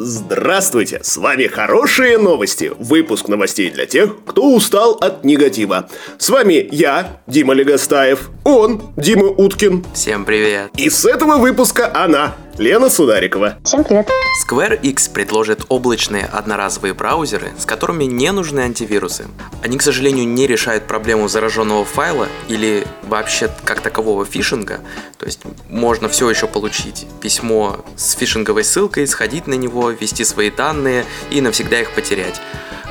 Здравствуйте, с вами хорошие новости. Выпуск новостей для тех, кто устал от негатива. С вами я, Дима Легостаев, он, Дима Уткин. Всем привет. И с этого выпуска она, Лена Сударикова. Всем привет. Square X предложит облачные одноразовые браузеры, с которыми не нужны антивирусы. Они, к сожалению, не решают проблему зараженного файла или вообще как такового фишинга. То есть можно все еще получить письмо с фишинговой ссылкой, сходить на него, ввести свои данные и навсегда их потерять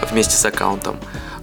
вместе с аккаунтом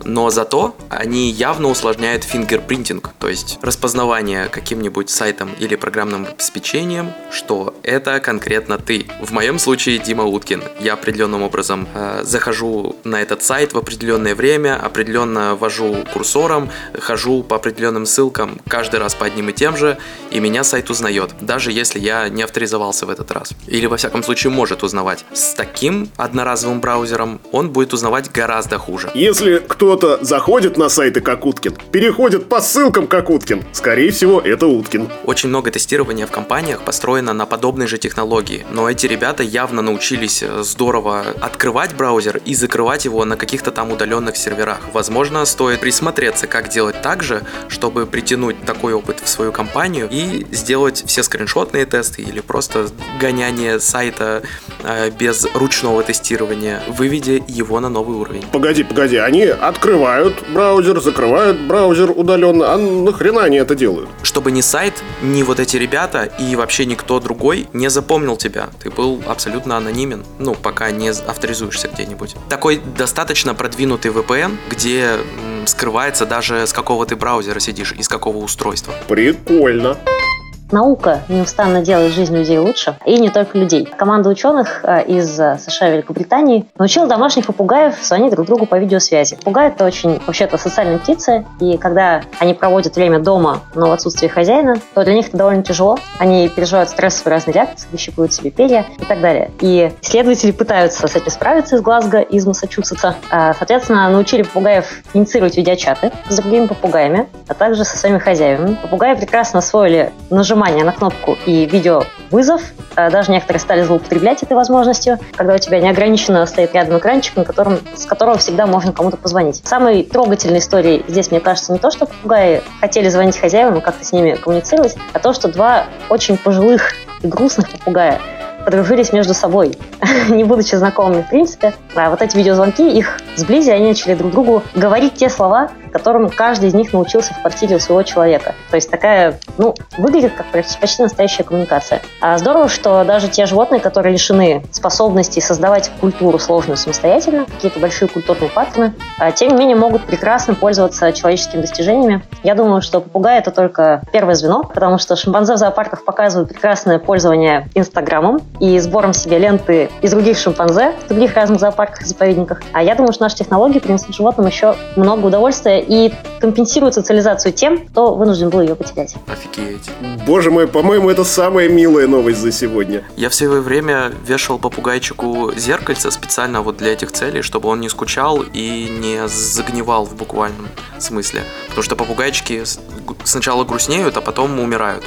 но зато они явно усложняют фингерпринтинг, то есть распознавание каким-нибудь сайтом или программным обеспечением, что это конкретно ты. В моем случае Дима Уткин. Я определенным образом э, захожу на этот сайт в определенное время, определенно ввожу курсором, хожу по определенным ссылкам каждый раз по одним и тем же, и меня сайт узнает, даже если я не авторизовался в этот раз. Или во всяком случае может узнавать. С таким одноразовым браузером он будет узнавать гораздо хуже. Если кто кто-то заходит на сайты как Уткин, переходит по ссылкам как Уткин, скорее всего, это Уткин. Очень много тестирования в компаниях построено на подобной же технологии, но эти ребята явно научились э, здорово открывать браузер и закрывать его на каких-то там удаленных серверах. Возможно, стоит присмотреться, как делать так же, чтобы притянуть такой опыт в свою компанию и сделать все скриншотные тесты или просто гоняние сайта э, без ручного тестирования, выведя его на новый уровень. Погоди, погоди, они открыли открывают браузер, закрывают браузер удаленно. А нахрена они это делают? Чтобы ни сайт, ни вот эти ребята и вообще никто другой не запомнил тебя. Ты был абсолютно анонимен, ну, пока не авторизуешься где-нибудь. Такой достаточно продвинутый VPN, где скрывается даже с какого ты браузера сидишь и с какого устройства. Прикольно. Наука неустанно делает жизнь людей лучше, и не только людей. Команда ученых э, из э, США и Великобритании научила домашних попугаев звонить друг другу по видеосвязи. Попугаи — это очень, вообще-то, социальные птицы, и когда они проводят время дома, но в отсутствии хозяина, то для них это довольно тяжело. Они переживают стрессовые разные реакции, выщипывают себе перья и так далее. И исследователи пытаются с этим справиться из Глазго, из Массачусетса. А, соответственно, научили попугаев инициировать видеочаты с другими попугаями, а также со своими хозяевами. Попугаи прекрасно освоили нажимать нажимание на кнопку и видеовызов. Э, даже некоторые стали злоупотреблять этой возможностью, когда у тебя неограниченно стоит рядом экранчик, на котором, с которого всегда можно кому-то позвонить. Самой трогательной историей здесь, мне кажется, не то, что попугаи хотели звонить хозяевам и как-то с ними коммуницировать, а то, что два очень пожилых и грустных попугая подружились между собой, не будучи знакомыми в принципе. А вот эти видеозвонки их сблизили, они начали друг другу говорить те слова, которым каждый из них научился в квартире у своего человека. То есть такая, ну, выглядит как почти настоящая коммуникация. А здорово, что даже те животные, которые лишены способности создавать культуру сложную самостоятельно, какие-то большие культурные паттерны, а, тем не менее могут прекрасно пользоваться человеческими достижениями. Я думаю, что попугай это только первое звено, потому что шимпанзе в зоопарках показывают прекрасное пользование Инстаграмом и сбором себе ленты из других шимпанзе в других разных зоопарках и заповедниках. А я думаю, что наши технологии принесут животным еще много удовольствия и компенсирует социализацию тем, кто вынужден был ее потерять. Офигеть. Боже мой, по-моему, это самая милая новость за сегодня. Я в свое время вешал попугайчику зеркальце специально вот для этих целей, чтобы он не скучал и не загнивал в буквальном смысле. Потому что попугайчики сначала грустнеют, а потом умирают.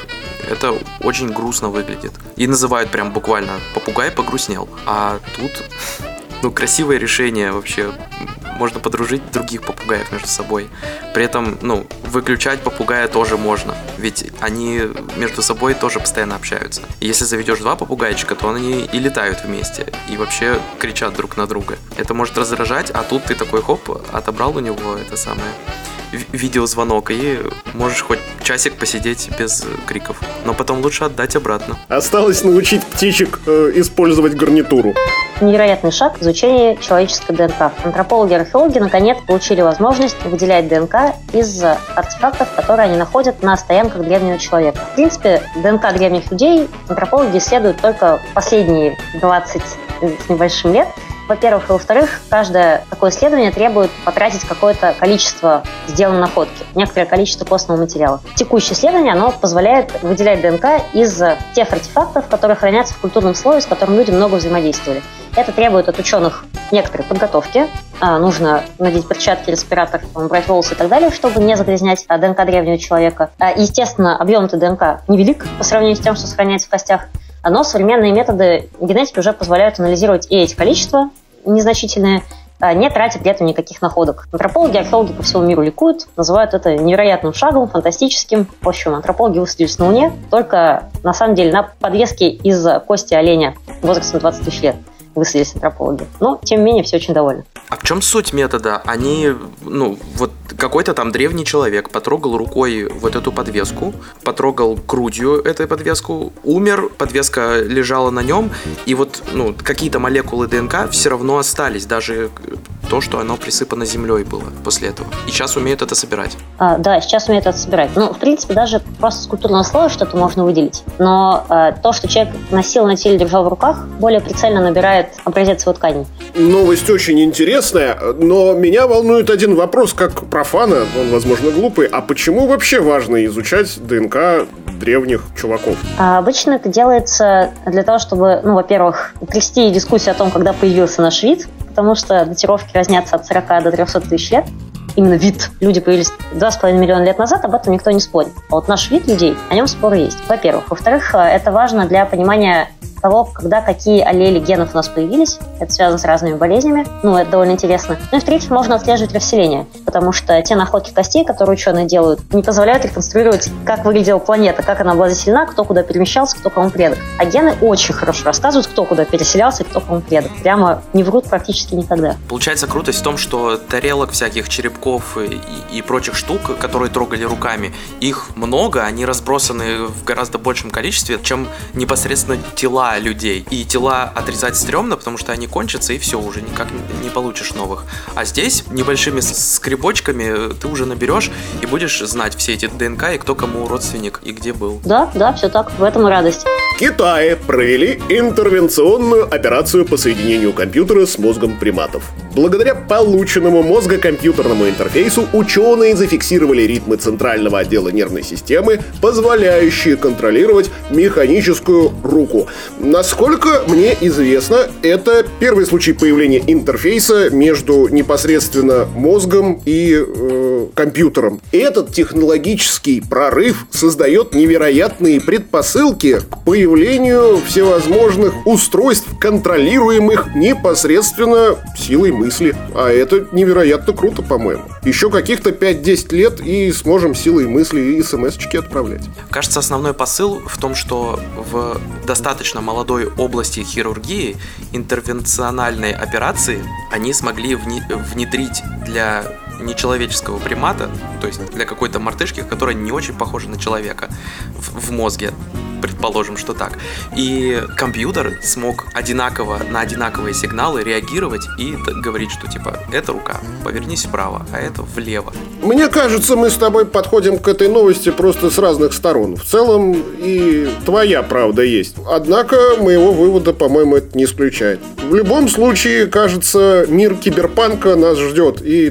Это очень грустно выглядит. И называют прям буквально «попугай погрустнел». А тут ну, красивое решение вообще можно подружить других попугаев между собой. При этом, ну, выключать попугая тоже можно, ведь они между собой тоже постоянно общаются. И если заведешь два попугайчика, то они и летают вместе, и вообще кричат друг на друга. Это может раздражать, а тут ты такой хоп, отобрал у него это самое видеозвонок, и можешь хоть часик посидеть без криков. Но потом лучше отдать обратно. Осталось научить птичек э, использовать гарнитуру. Невероятный шаг в изучении человеческой ДНК. Антропологи и археологи наконец получили возможность выделять ДНК из артефактов, которые они находят на стоянках древнего человека. В принципе, ДНК древних людей антропологи исследуют только последние 20 с небольшим лет, во-первых, и во-вторых, каждое такое исследование требует потратить какое-то количество сделанной находки, некоторое количество костного материала. Текущее исследование, оно позволяет выделять ДНК из тех артефактов, которые хранятся в культурном слое, с которым люди много взаимодействовали. Это требует от ученых некоторой подготовки. А, нужно надеть перчатки, респиратор, брать волосы и так далее, чтобы не загрязнять ДНК древнего человека. А, естественно, объем этой ДНК невелик по сравнению с тем, что сохраняется в костях. Но современные методы генетики уже позволяют анализировать и эти количества незначительные, а, не тратя при этом никаких находок. Антропологи, археологи по всему миру ликуют, называют это невероятным шагом, фантастическим. В общем, антропологи высадились на Луне, только на самом деле на подвеске из кости оленя возрастом 20 тысяч лет высадились антропологи. Но, тем не менее, все очень довольны. А в чем суть метода? Они, ну, вот какой-то там древний человек потрогал рукой вот эту подвеску, потрогал грудью эту подвеску, умер, подвеска лежала на нем, и вот, ну, какие-то молекулы ДНК все равно остались, даже то, что оно присыпано землей было после этого. И сейчас умеют это собирать. А, да, сейчас умеют это собирать. Ну, в принципе, даже просто скульптурного слоя что-то можно выделить. Но а, то, что человек носил на теле, держал в руках, более прицельно набирает образец его ткани. Новость очень интересная, но меня волнует один вопрос, как профана, он, возможно, глупый. А почему вообще важно изучать ДНК древних чуваков? А обычно это делается для того, чтобы, ну, во-первых, привести дискуссию о том, когда появился наш вид, потому что датировки разнятся от 40 до 300 тысяч лет. Именно вид люди появились 2,5 миллиона лет назад, об этом никто не спорит. А вот наш вид людей, о нем споры есть. Во-первых. Во-вторых, э, это важно для понимания того, когда какие аллели генов у нас появились. Это связано с разными болезнями. Ну, это довольно интересно. Ну и в-третьих, можно отслеживать расселение, потому что те находки костей, которые ученые делают, не позволяют реконструировать, как выглядела планета, как она была заселена, кто куда перемещался, кто кому предок. А гены очень хорошо рассказывают, кто куда переселялся кто кому предок. Прямо не врут практически никогда. Получается крутость в том, что тарелок всяких черепков и, и прочих штук, которые трогали руками, их много, они разбросаны в гораздо большем количестве, чем непосредственно тела людей. И тела отрезать стрёмно, потому что они кончатся, и все, уже никак не получишь новых. А здесь небольшими скребочками ты уже наберешь и будешь знать все эти ДНК и кто кому родственник и где был. Да, да, все так. В этом и радость. Китае провели интервенционную операцию по соединению компьютера с мозгом приматов. Благодаря полученному мозгокомпьютерному интерфейсу ученые зафиксировали ритмы центрального отдела нервной системы, позволяющие контролировать механическую руку. Насколько мне известно, это первый случай появления интерфейса между непосредственно мозгом и э, компьютером. Этот технологический прорыв создает невероятные предпосылки к появлению всевозможных устройств, контролируемых непосредственно силой мысли. А это невероятно круто, по-моему. Еще каких-то 5-10 лет и сможем силой мысли и смс-очки отправлять. Кажется, основной посыл в том, что в достаточно молодой области хирургии интервенциональной операции они смогли внедрить для нечеловеческого примата, то есть для какой-то мартышки, которая не очень похожа на человека в, в мозге, предположим, что так. И компьютер смог одинаково на одинаковые сигналы реагировать и говорить, что типа, эта рука, повернись вправо, а это влево. Мне кажется, мы с тобой подходим к этой новости просто с разных сторон. В целом и твоя правда есть. Однако моего вывода, по-моему, это не исключает. В любом случае, кажется, мир киберпанка нас ждет, и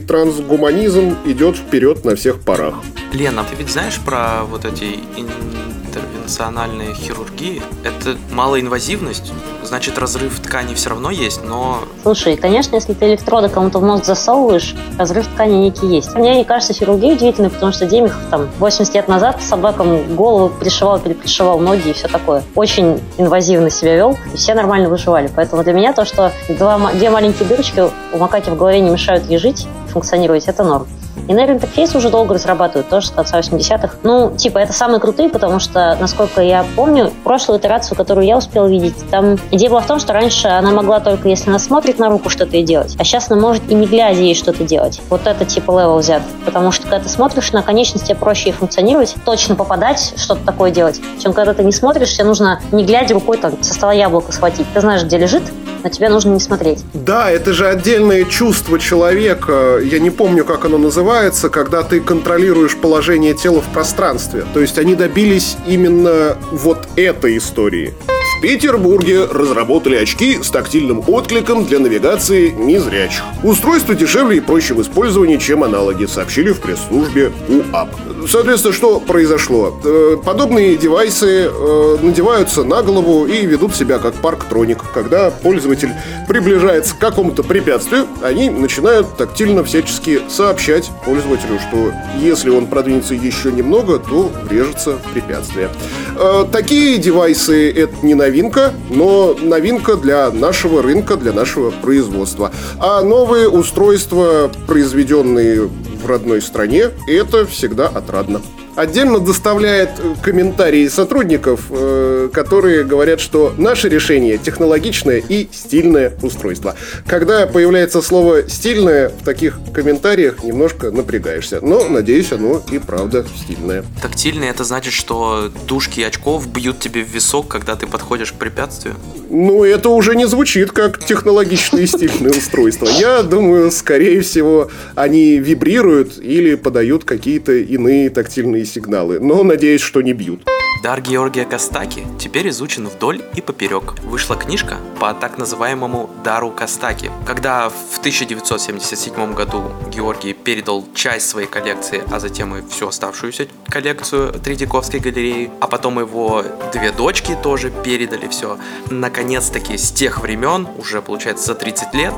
трансгуманизм идет вперед на всех парах. Лена, ты ведь знаешь про вот эти интервенциональной хирургии. Это малоинвазивность, значит разрыв ткани все равно есть, но... Слушай, конечно, если ты электроды кому-то в мозг засовываешь, разрыв ткани некий есть. Мне не кажется хирургия удивительной, потому что Демихов там 80 лет назад собакам голову пришивал, перепришивал ноги и все такое. Очень инвазивно себя вел, и все нормально выживали. Поэтому для меня то, что два, две маленькие дырочки у макаки в голове не мешают ей жить, функционировать, это норм. И нейроинтерфейс уже долго разрабатывают, тоже с конца 80-х. Ну, типа, это самые крутые, потому что, насколько я помню, прошлую итерацию, которую я успел видеть, там идея была в том, что раньше она могла только, если она смотрит на руку, что-то и делать. А сейчас она может и не глядя ей что-то делать. Вот это типа level взят. Потому что когда ты смотришь на конечности, проще ей функционировать, точно попадать, что-то такое делать. Чем когда ты не смотришь, тебе нужно не глядя рукой там со стола яблоко схватить. Ты знаешь, где лежит, но тебе нужно не смотреть. Да, это же отдельное чувство человека. Я не помню, как оно называется, когда ты контролируешь положение тела в пространстве. То есть они добились именно вот этой истории. В Петербурге разработали очки с тактильным откликом для навигации незрячих. Устройство дешевле и проще в использовании, чем аналоги, сообщили в пресс-службе УАП. Соответственно, что произошло? Э, подобные девайсы э, надеваются на голову и ведут себя как парктроник. Когда пользователь приближается к какому-то препятствию, они начинают тактильно всячески сообщать пользователю, что если он продвинется еще немного, то врежется в препятствие. Э, такие девайсы — это не на новинка, но новинка для нашего рынка, для нашего производства. А новые устройства, произведенные в родной стране, это всегда отрадно. Отдельно доставляет комментарии сотрудников, э, которые говорят, что наше решение технологичное и стильное устройство. Когда появляется слово «стильное», в таких комментариях немножко напрягаешься. Но, надеюсь, оно и правда стильное. Тактильное это значит, что дужки очков бьют тебе в висок, когда ты подходишь к препятствию? Ну, это уже не звучит как технологичное и стильное устройство. Я думаю, скорее всего, они вибрируют или подают какие-то иные тактильные сигналы. Но надеюсь, что не бьют. Дар Георгия Костаки теперь изучен вдоль и поперек. Вышла книжка по так называемому Дару Костаки. Когда в 1977 году Георгий передал часть своей коллекции, а затем и всю оставшуюся коллекцию Третьяковской галереи, а потом его две дочки тоже передали все, наконец-таки с тех времен, уже получается за 30 лет,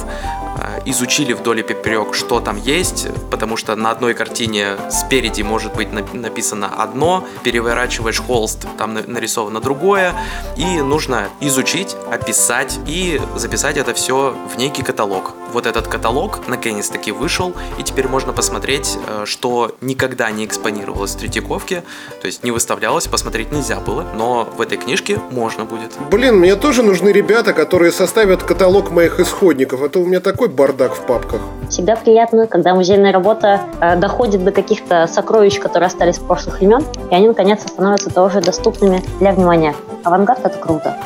э, изучили вдоль и поперек, что там есть, потому что на одной картине спереди может быть написано одно, переворачиваешь холст там нарисовано другое, и нужно изучить, описать и записать это все в некий каталог. Вот этот каталог наконец-таки вышел, и теперь можно посмотреть, э, что никогда не экспонировалось в Третьяковке, то есть не выставлялось, посмотреть нельзя было, но в этой книжке можно будет. Блин, мне тоже нужны ребята, которые составят каталог моих исходников, а то у меня такой бардак в папках. Всегда приятно, когда музейная работа э, доходит до каких-то сокровищ, которые остались прошлых времен, и они наконец-то становятся тоже доступными для внимания. Авангард — это круто.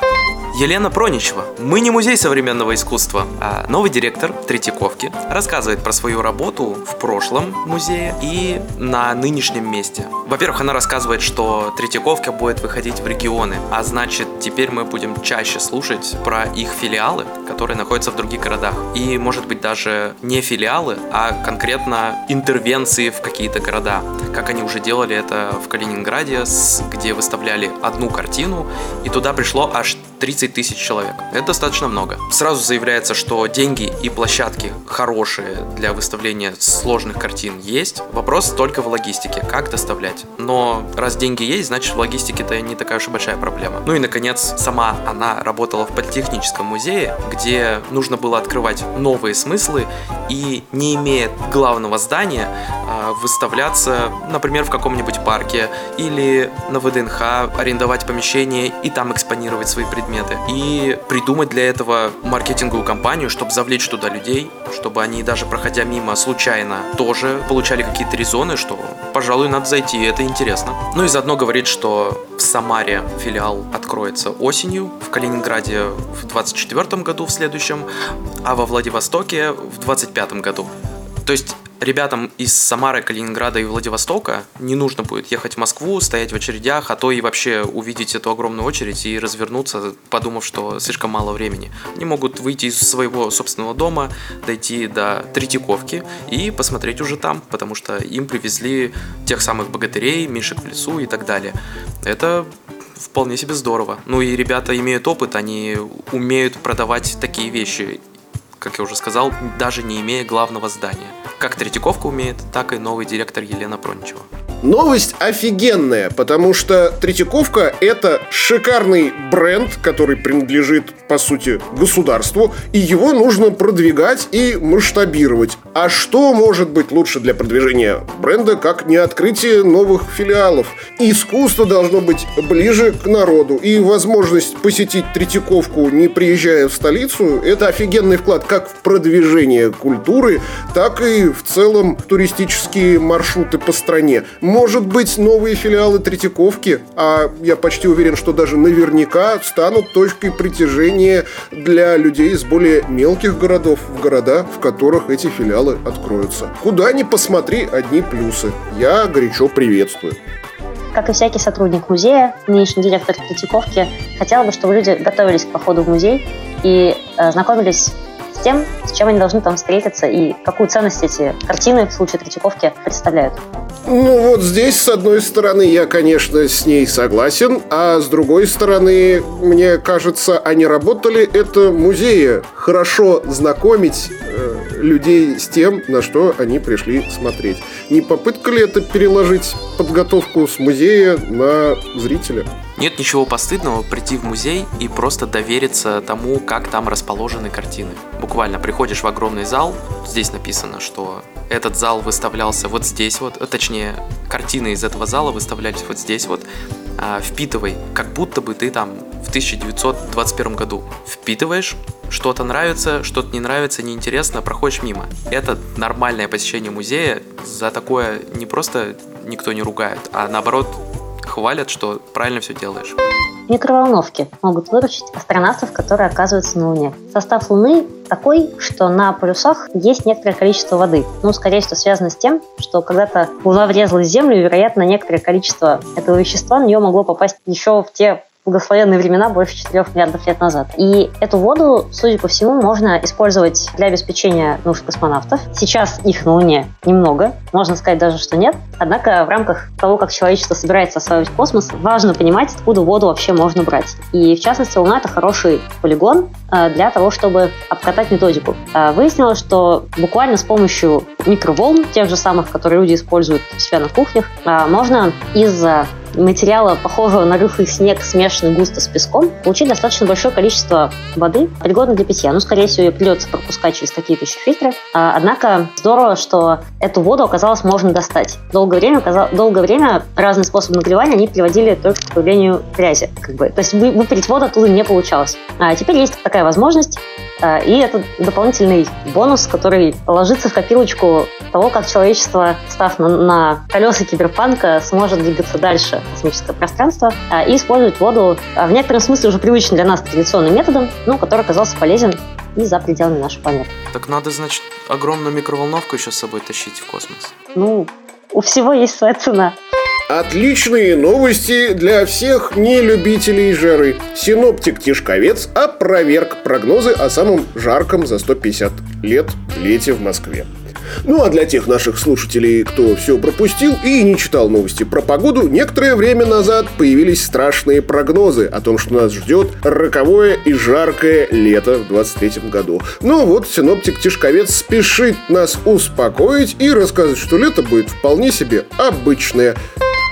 Елена Проничева. Мы не музей современного искусства, а новый директор Третьяковки рассказывает про свою работу в прошлом музее и на нынешнем месте. Во-первых, она рассказывает, что Третьяковка будет выходить в регионы, а значит, теперь мы будем чаще слушать про их филиалы, которые находятся в других городах. И, может быть, даже не филиалы, а конкретно интервенции в какие-то города. Как они уже делали это в Калининграде, где выставляли одну картину, и туда пришло аж 30 тысяч человек. Это достаточно много. Сразу заявляется, что деньги и площадки хорошие для выставления сложных картин есть. Вопрос только в логистике, как доставлять. Но раз деньги есть, значит в логистике-то не такая уж и большая проблема. Ну и, наконец, сама она работала в Политехническом музее, где нужно было открывать новые смыслы и, не имея главного здания, а, выставляться, например, в каком-нибудь парке или на ВДНХ, арендовать помещение и там экспонировать свои предметы предметы и придумать для этого маркетинговую кампанию, чтобы завлечь туда людей, чтобы они даже проходя мимо случайно тоже получали какие-то резоны, что, пожалуй, надо зайти, это интересно. Ну и заодно говорит, что в Самаре филиал откроется осенью, в Калининграде в 24 году в следующем, а во Владивостоке в 25 году. То есть ребятам из Самары, Калининграда и Владивостока не нужно будет ехать в Москву, стоять в очередях, а то и вообще увидеть эту огромную очередь и развернуться, подумав, что слишком мало времени. Они могут выйти из своего собственного дома, дойти до Третьяковки и посмотреть уже там, потому что им привезли тех самых богатырей, Мишек в лесу и так далее. Это вполне себе здорово. Ну и ребята имеют опыт, они умеют продавать такие вещи как я уже сказал, даже не имея главного здания. Как Третьяковка умеет, так и новый директор Елена Проничева. Новость офигенная, потому что Третьяковка – это шикарный бренд, который принадлежит, по сути, государству, и его нужно продвигать и масштабировать. А что может быть лучше для продвижения бренда, как не открытие новых филиалов? Искусство должно быть ближе к народу, и возможность посетить Третьяковку, не приезжая в столицу, это офигенный вклад как в продвижение культуры, так и в целом туристические маршруты по стране может быть, новые филиалы Третьяковки, а я почти уверен, что даже наверняка станут точкой притяжения для людей из более мелких городов в города, в которых эти филиалы откроются. Куда ни посмотри, одни плюсы. Я горячо приветствую. Как и всякий сотрудник музея, нынешний директор Третьяковки хотел бы, чтобы люди готовились к походу в музей и э, знакомились с тем, с чем они должны там встретиться и какую ценность эти картины в случае Третьяковки представляют. Ну вот здесь, с одной стороны, я, конечно, с ней согласен, а с другой стороны, мне кажется, они работали это музея. Хорошо знакомить э, людей с тем, на что они пришли смотреть. Не попытка ли это переложить подготовку с музея на зрителя? Нет ничего постыдного прийти в музей и просто довериться тому, как там расположены картины. Буквально приходишь в огромный зал, здесь написано, что этот зал выставлялся вот здесь вот, э, точнее, картины из этого зала выставлялись вот здесь вот, а, впитывай, как будто бы ты там в 1921 году впитываешь, что-то нравится, что-то не нравится, неинтересно, проходишь мимо. Это нормальное посещение музея, за такое не просто никто не ругает, а наоборот хвалят, что правильно все делаешь. Микроволновки могут выручить астронавтов, которые оказываются на Луне. Состав Луны такой, что на полюсах есть некоторое количество воды. Ну, скорее всего, связано с тем, что когда-то Луна врезалась в Землю, и, вероятно, некоторое количество этого вещества на нее могло попасть еще в те благословенные времена больше 4 миллиардов лет назад. И эту воду, судя по всему, можно использовать для обеспечения нужд космонавтов. Сейчас их на Луне немного, можно сказать даже, что нет. Однако в рамках того, как человечество собирается осваивать космос, важно понимать, откуда воду вообще можно брать. И в частности, Луна — это хороший полигон э, для того, чтобы обкатать методику. Э, выяснилось, что буквально с помощью микроволн, тех же самых, которые люди используют у себя на кухнях, э, можно из материала, похожего на рыхлый снег, смешанный густо с песком, получить достаточно большое количество воды, пригодной для питья. Ну, скорее всего, ее придется пропускать через какие-то еще фильтры. А, однако здорово, что эту воду оказалось можно достать. Долгое время, долгое время разные способы нагревания они приводили только к появлению грязи. Как бы. То есть выпарить воду оттуда не получалось. А теперь есть такая возможность. А, и это дополнительный бонус, который ложится в копилочку того, как человечество, став на, на колеса киберпанка, сможет двигаться дальше космическое пространство а, и использовать воду а, в некотором смысле уже привычным для нас традиционным методом, но который оказался полезен и за пределами нашей планеты. Так надо, значит, огромную микроволновку еще с собой тащить в космос. Ну, у всего есть своя цена. Отличные новости для всех нелюбителей жары. Синоптик Тишковец опроверг прогнозы о самом жарком за 150 лет лете в Москве. Ну а для тех наших слушателей, кто все пропустил и не читал новости про погоду, некоторое время назад появились страшные прогнозы о том, что нас ждет роковое и жаркое лето в 23 году. Ну вот, синоптик Тишковец спешит нас успокоить и рассказать, что лето будет вполне себе обычное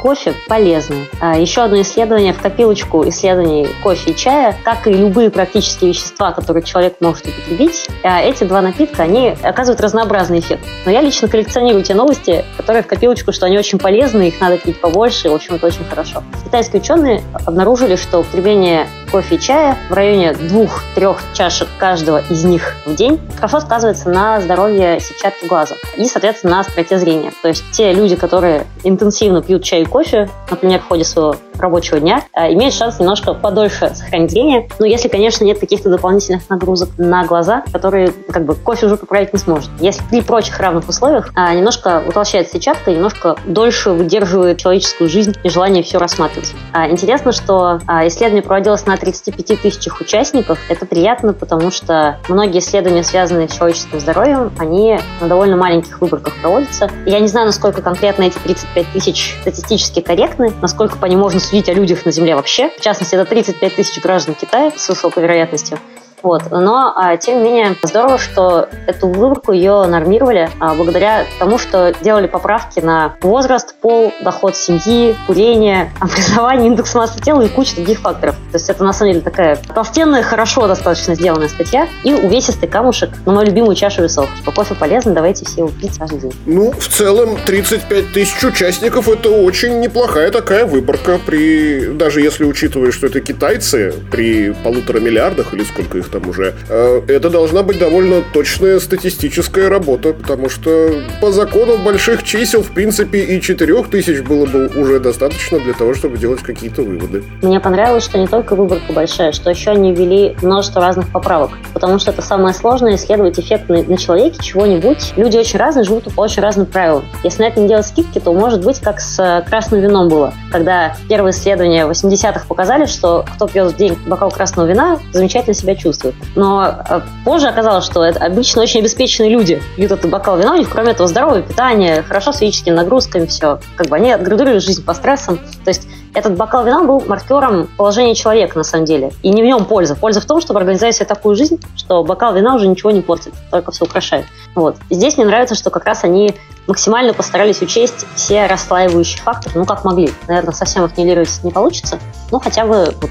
кофе полезны. А, еще одно исследование в копилочку исследований кофе и чая, как и любые практические вещества, которые человек может употребить, а, эти два напитка, они оказывают разнообразный эффект. Но я лично коллекционирую те новости, которые в копилочку, что они очень полезны, их надо пить побольше, в общем, это очень хорошо. Китайские ученые обнаружили, что употребление кофе и чая в районе двух-трех чашек каждого из них в день хорошо сказывается на здоровье сетчатки глаза и, соответственно, на остроте зрения. То есть те люди, которые интенсивно пьют чай и кофе, например, в ходе своего рабочего дня, а, имеют шанс немножко подольше сохранить зрение. Но если, конечно, нет каких-то дополнительных нагрузок на глаза, которые как бы кофе уже поправить не сможет. Если при прочих равных условиях а, немножко утолщается сетчатка, немножко дольше выдерживает человеческую жизнь и желание все рассматривать. А, интересно, что исследование проводилось на 35 тысячах участников. Это приятно, потому что многие исследования, связанные с человеческим здоровьем, они на довольно маленьких выборках проводятся. Я не знаю, насколько конкретно эти 35 тысяч статистически корректны, насколько по ним можно судить о людях на Земле вообще. В частности, это 35 тысяч граждан Китая с высокой вероятностью. Вот. Но, а, тем не менее, здорово, что эту выборку ее нормировали а, благодаря тому, что делали поправки на возраст, пол, доход семьи, курение, образование, индекс массы тела и куча других факторов. То есть это, на самом деле, такая толстенная, хорошо достаточно сделанная статья и увесистый камушек на мою любимую чашу весов. Что кофе полезно, давайте все его пить каждый день. Ну, в целом, 35 тысяч участников – это очень неплохая такая выборка, при даже если учитывая, что это китайцы, при полутора миллиардах или сколько их там уже. Э, это должна быть довольно точная статистическая работа, потому что по закону больших чисел, в принципе, и 4000 было бы уже достаточно для того, чтобы делать какие-то выводы. Мне понравилось, что не только выборка большая, что еще они ввели множество разных поправок, потому что это самое сложное исследовать эффект на, на человеке чего-нибудь. Люди очень разные, живут по очень разным правилам. Если на это не делать скидки, то может быть как с э, красным вином было, когда первые исследования 80-х показали, что кто пьет в день бокал красного вина, замечательно себя чувствует чувствуют. Но э, позже оказалось, что это обычно очень обеспеченные люди пьют этот бокал вина, у них кроме этого здоровое питание, хорошо с физическими нагрузками, все. Как бы они отградировали жизнь по стрессам. То есть Этот бокал вина был маркером положения человека, на самом деле. И не в нем польза. Польза в том, чтобы организовать себе такую жизнь, что бокал вина уже ничего не портит, только все украшает. Вот. здесь мне нравится, что как раз они максимально постарались учесть все расслаивающие факторы, ну, как могли. Наверное, совсем их нивелировать не получится, но хотя бы вот,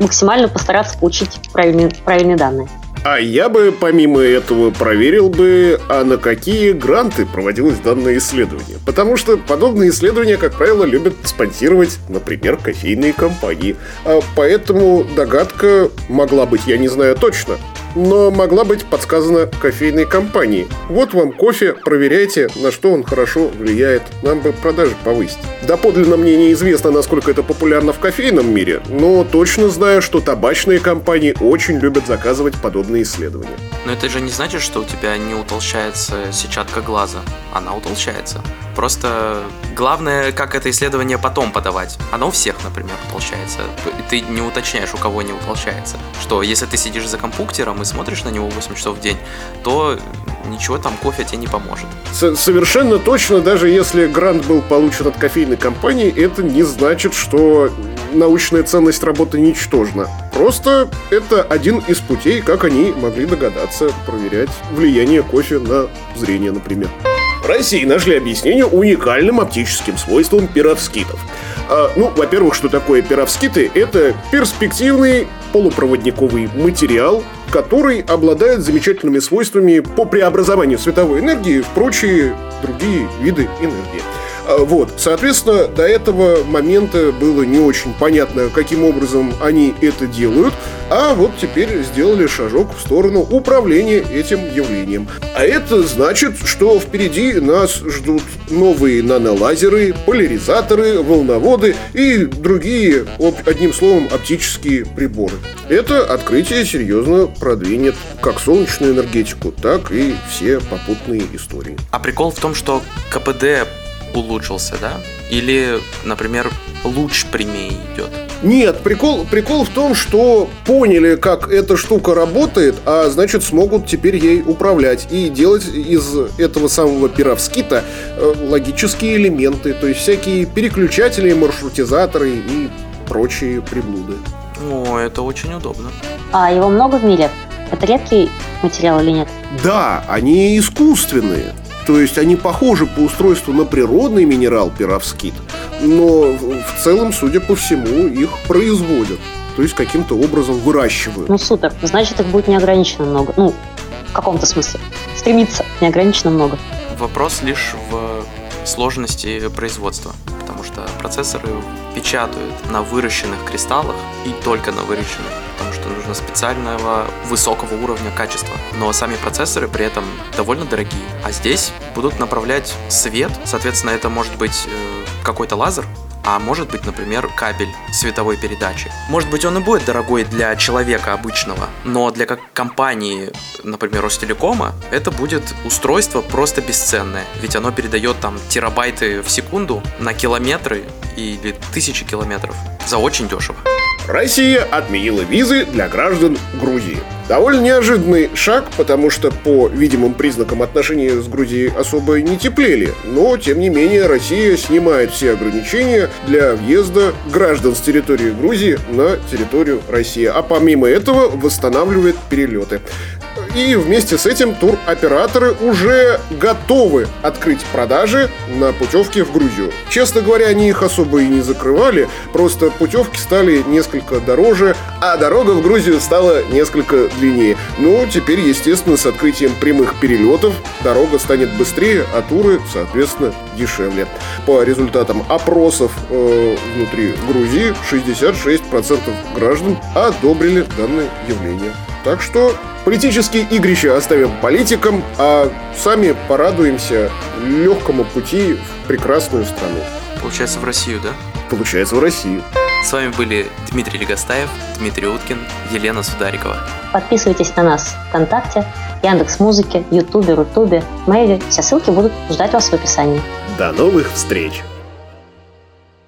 максимально постараться получить правильные, правильные данные. А я бы, помимо этого, проверил бы, а на какие гранты проводилось данное исследование. Потому что подобные исследования, как правило, любят спонсировать, например, кофейные компании. А поэтому догадка могла быть, я не знаю точно, но могла быть подсказана кофейной компании. Вот вам кофе, проверяйте, на что он хорошо влияет. Нам бы продажи повысить. Доподлинно мне неизвестно, насколько это популярно в кофейном мире, но точно знаю, что табачные компании очень любят заказывать подобные исследования. Но это же не значит, что у тебя не утолщается сетчатка глаза. Она утолщается. Просто главное, как это исследование потом подавать. Оно у всех, например, утолщается. Ты не уточняешь, у кого не утолщается. Что если ты сидишь за компьютером и смотришь на него 8 часов в день, то ничего там кофе тебе не поможет. Совершенно точно, даже если грант был получен от кофейной компании, это не значит, что научная ценность работы ничтожна. Просто это один из путей, как они могли догадаться проверять влияние кофе на зрение, например. России нашли объяснение уникальным оптическим свойствам пировскитов. А, ну, во-первых, что такое пировскиты? Это перспективный полупроводниковый материал, который обладает замечательными свойствами по преобразованию световой энергии в прочие другие виды энергии. А, вот, соответственно, до этого момента было не очень понятно, каким образом они это делают, а вот теперь сделали шажок в сторону управления этим явлением. А это значит, что впереди нас ждут новые нанолазеры, поляризаторы, волноводы и другие, одним словом, оптические приборы. Это открытие серьезно продвинет как солнечную энергетику, так и все попутные истории. А прикол в том, что КПД улучшился, да? Или, например, луч прямее идет? Нет, прикол, прикол в том, что поняли, как эта штука работает, а значит смогут теперь ей управлять и делать из этого самого пировскита э, логические элементы, то есть всякие переключатели, маршрутизаторы и прочие приблуды. О, это очень удобно. А его много в мире? Это редкий материал или нет? Да, они искусственные. То есть они похожи по устройству на природный минерал пировскит, но в целом, судя по всему, их производят. То есть каким-то образом выращивают. Ну супер, значит их будет неограниченно много. Ну, в каком-то смысле. Стремиться неограниченно много. Вопрос лишь в сложности производства, потому что процессоры печатают на выращенных кристаллах и только на выращенных что нужно специального высокого уровня качества. Но сами процессоры при этом довольно дорогие. А здесь будут направлять свет, соответственно, это может быть э, какой-то лазер, а может быть, например, кабель световой передачи. Может быть, он и будет дорогой для человека обычного, но для как компании, например, Ростелекома, это будет устройство просто бесценное, ведь оно передает там терабайты в секунду на километры или тысячи километров за очень дешево. Россия отменила визы для граждан Грузии. Довольно неожиданный шаг, потому что по видимым признакам отношения с Грузией особо не теплели. Но, тем не менее, Россия снимает все ограничения для въезда граждан с территории Грузии на территорию России. А помимо этого восстанавливает перелеты. И вместе с этим туроператоры уже готовы открыть продажи на путевки в Грузию. Честно говоря, они их особо и не закрывали, просто путевки стали несколько дороже, а дорога в Грузию стала несколько длиннее. Ну, теперь, естественно, с открытием прямых перелетов дорога станет быстрее, а туры, соответственно, дешевле. По результатам опросов э, внутри Грузии 66% граждан одобрили данное явление. Так что Политические игрища оставим политикам, а сами порадуемся легкому пути в прекрасную страну. Получается, в Россию, да? Получается, в Россию. С вами были Дмитрий Легостаев, Дмитрий Уткин, Елена Сударикова. Подписывайтесь на нас ВКонтакте, Яндекс Музыке, Ютубе, Рутубе, Мэйве. Все ссылки будут ждать вас в описании. До новых встреч!